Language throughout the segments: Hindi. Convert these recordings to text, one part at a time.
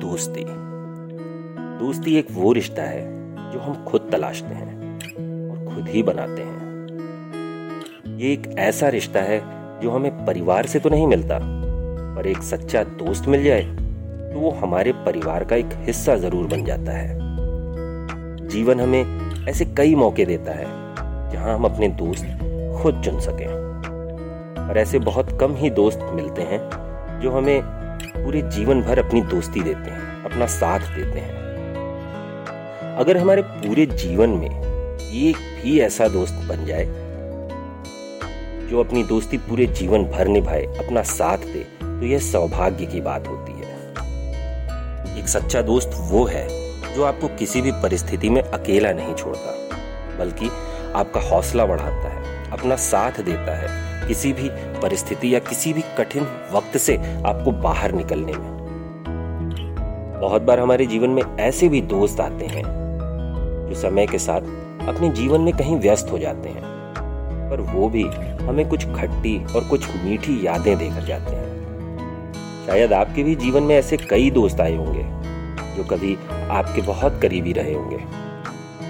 दोस्ती। दोस्ती एक वो रिश्ता है जो हम खुद तलाशते हैं और खुद ही बनाते हैं। ये एक ऐसा रिश्ता है जो हमें परिवार से तो नहीं मिलता, पर एक सच्चा दोस्त मिल जाए तो वो हमारे परिवार का एक हिस्सा ज़रूर बन जाता है। जीवन हमें ऐसे कई मौके देता है जहाँ हम अपने दोस्त खुद चुन सकें। और ऐसे बहुत कम ही दोस्त मिलते हैं जो हमें पूरे जीवन भर अपनी दोस्ती देते हैं, अपना साथ देते हैं। अगर हमारे पूरे जीवन में एक भी ऐसा दोस्त बन जाए, जो अपनी दोस्ती पूरे जीवन भर निभाए, अपना साथ दे तो यह सौभाग्य की बात होती है। एक सच्चा दोस्त वो है, जो आपको किसी भी परिस्थिति में अकेला नहीं छोड़ता, बल्कि आपका हौसला बढ़ाता है, अपना साथ देता है किसी भी परिस्थिति या किसी भी कठिन वक्त से आपको बाहर निकलने में। बहुत बार हमारे जीवन में ऐसे भी दोस्त आते हैं, जो समय के साथ अपने जीवन में कहीं व्यस्त हो जाते हैं, पर वो भी हमें कुछ खट्टी और कुछ मीठी यादें देकर जाते हैं। शायद आपके भी जीवन में ऐसे कई दोस्त आए होंगे, जो कभी आपके बहुत करीबी रहे होंगे,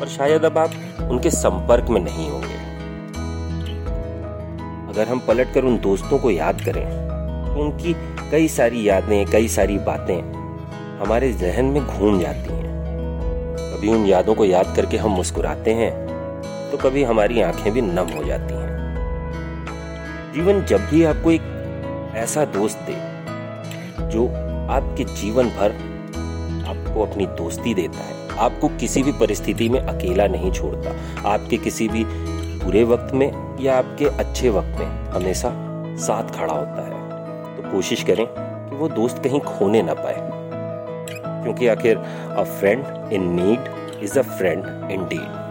पर शायद अब आप उनके संपर्क में नहीं होंगे। अगर हम पलट कर उन दोस्तों को याद करें तो उनकी कई सारी यादें, कई सारी बातें हमारे जहन में घूम जाती हैं। कभी उन यादों को याद करके हम मुस्कुराते हैं तो कभी हमारी आँखें भी नम हो जाती हैं। जीवन जब भी आपको एक ऐसा दोस्त दे, जो आपके जीवन भर आपको अपनी दोस्ती देता है, आपको किसी भी परिस्थिति में अकेला नहीं छोड़ता, आपके किसी भी बुरे वक्त में या आपके अच्छे वक्त में हमेशा साथ खड़ा होता है। तो कोशिश करें कि वो दोस्त कहीं खोने ना पाए। क्योंकि आखिर a friend in need is a friend indeed